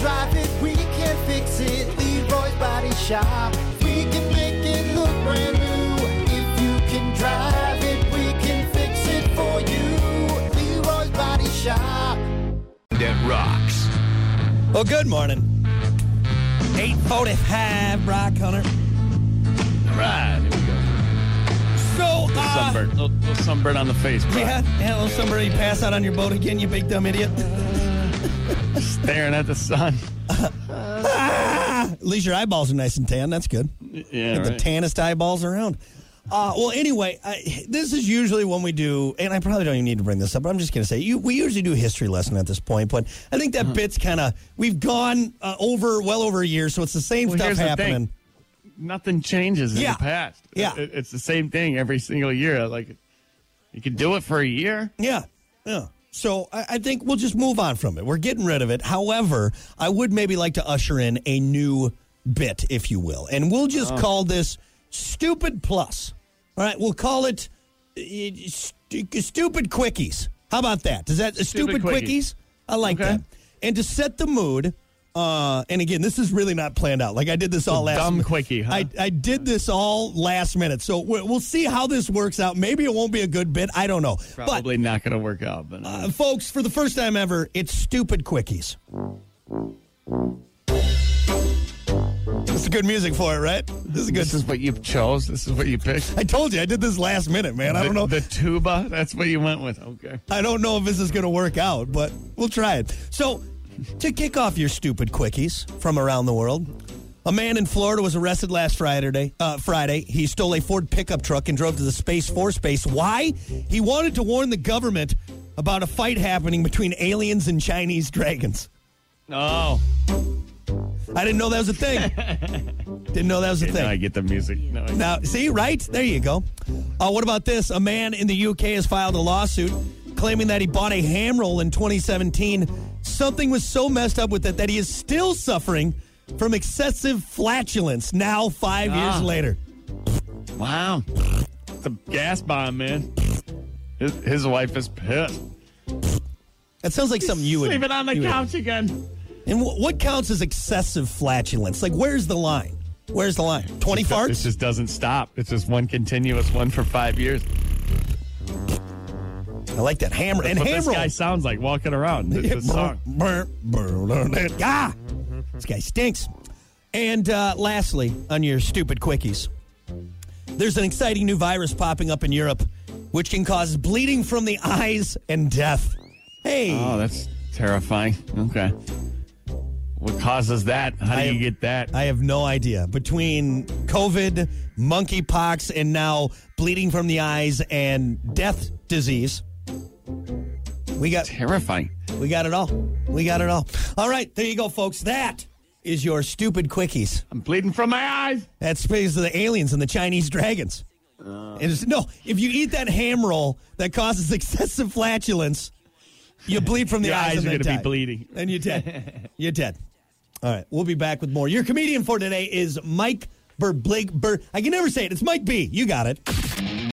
drive it, we can fix it. Leroy's Body Shop. We can make it look brand new. If you can drive it, we can fix it for you. Leroy's Body Shop. That rocks. Well, good morning. 845, Brock Hunter. All right, here we go. So, Little uh, sunburn. Little, little sunburn on the face. bro. yeah, yeah, well, somebody pass out on your boat again, you big dumb idiot. Staring at the sun. At least your eyeballs are nice and tan. That's good. Yeah, Got the right. tannest eyeballs around. Uh, well, anyway, I, this is usually when we do, and I probably don't even need to bring this up, but I'm just going to say, you, we usually do a history lesson at this point, but I think that Uh-huh. bit's kind of, we've gone uh, over, well over a year, so it's the same Well, stuff happening. thing. Nothing changes in Yeah. the past. Yeah. It- it's the same thing every single year. Like, you can do it for a year. Yeah, yeah. So I, I think we'll just move on from it. We're getting rid of it. However, I would maybe like to usher in a new bit, if you will, and we'll just Oh. call this Stupid Plus. All right, we'll call it uh, stu- Stupid Quickies. How about that? Does that Stupid, Stupid quickies? Quickies. I like Okay. that. And to set the mood. Uh, and again, this is really not planned out. Like I did this all last. dumb quickie, huh? I I did this all last minute, so we'll we'll see how this works out. Maybe it won't be a good bit. I don't know. But Probably not going to work out. But uh, uh, folks, for the first time ever, it's stupid quickies. This is good music for it, right? This is good. this is what you chose. This is what you picked. I told you I did this last minute, man. I don't The- know. the tuba. That's what you went with. Okay. I don't know if this is going to work out, but we'll try it. So, to kick off your stupid quickies from around the world, a man in Florida was arrested last Friday. Uh, Friday, he stole a Ford pickup truck and drove to the Space Force base. Why? He wanted to warn the government about a fight happening between aliens and Chinese dragons. Oh, I didn't know that was a thing. didn't know that was a thing. now I get the music. No, I Now, see, right? There you go. Uh, what about this? A man in the UK has filed a lawsuit claiming that he bought a ham roll in 2017. Something was so messed up with it that he is still suffering from excessive flatulence now, five Ah. years later. Wow. It's a gas bomb, man. His, his wife is pissed. That sounds like something you would. Sleeping on the you would- couch again. And wh- what counts as excessive flatulence? Like, where's the line? Where's the line? 20 It farts? just doesn't stop. It's just one continuous one for five years. I like that. Hammer. And What ham this guy sounds like walking around. It's song. Ah, this guy stinks. And uh, lastly, on your stupid quickies, there's an exciting new virus popping up in Europe, which can cause bleeding from the eyes and death. Hey, Oh, that's terrifying. Okay. What causes that? How do you get that? I have no idea. Between COVID, monkeypox, and now bleeding from the eyes and death disease, we got terrifying. we got it all. We got it all. All right, there you go, folks. That is your stupid quickies. I'm bleeding from my eyes. That's because of the aliens and the Chinese dragons. Uh. And it's- no, if you eat that ham roll that causes excessive flatulence, you bleed from the Your eyes, eyes and are gonna be bleeding. And you're dead. you're dead. All right, we'll be back with more. Your comedian for today is Mike Burblig. Bur- I can never say it. It's Mike B. You got it.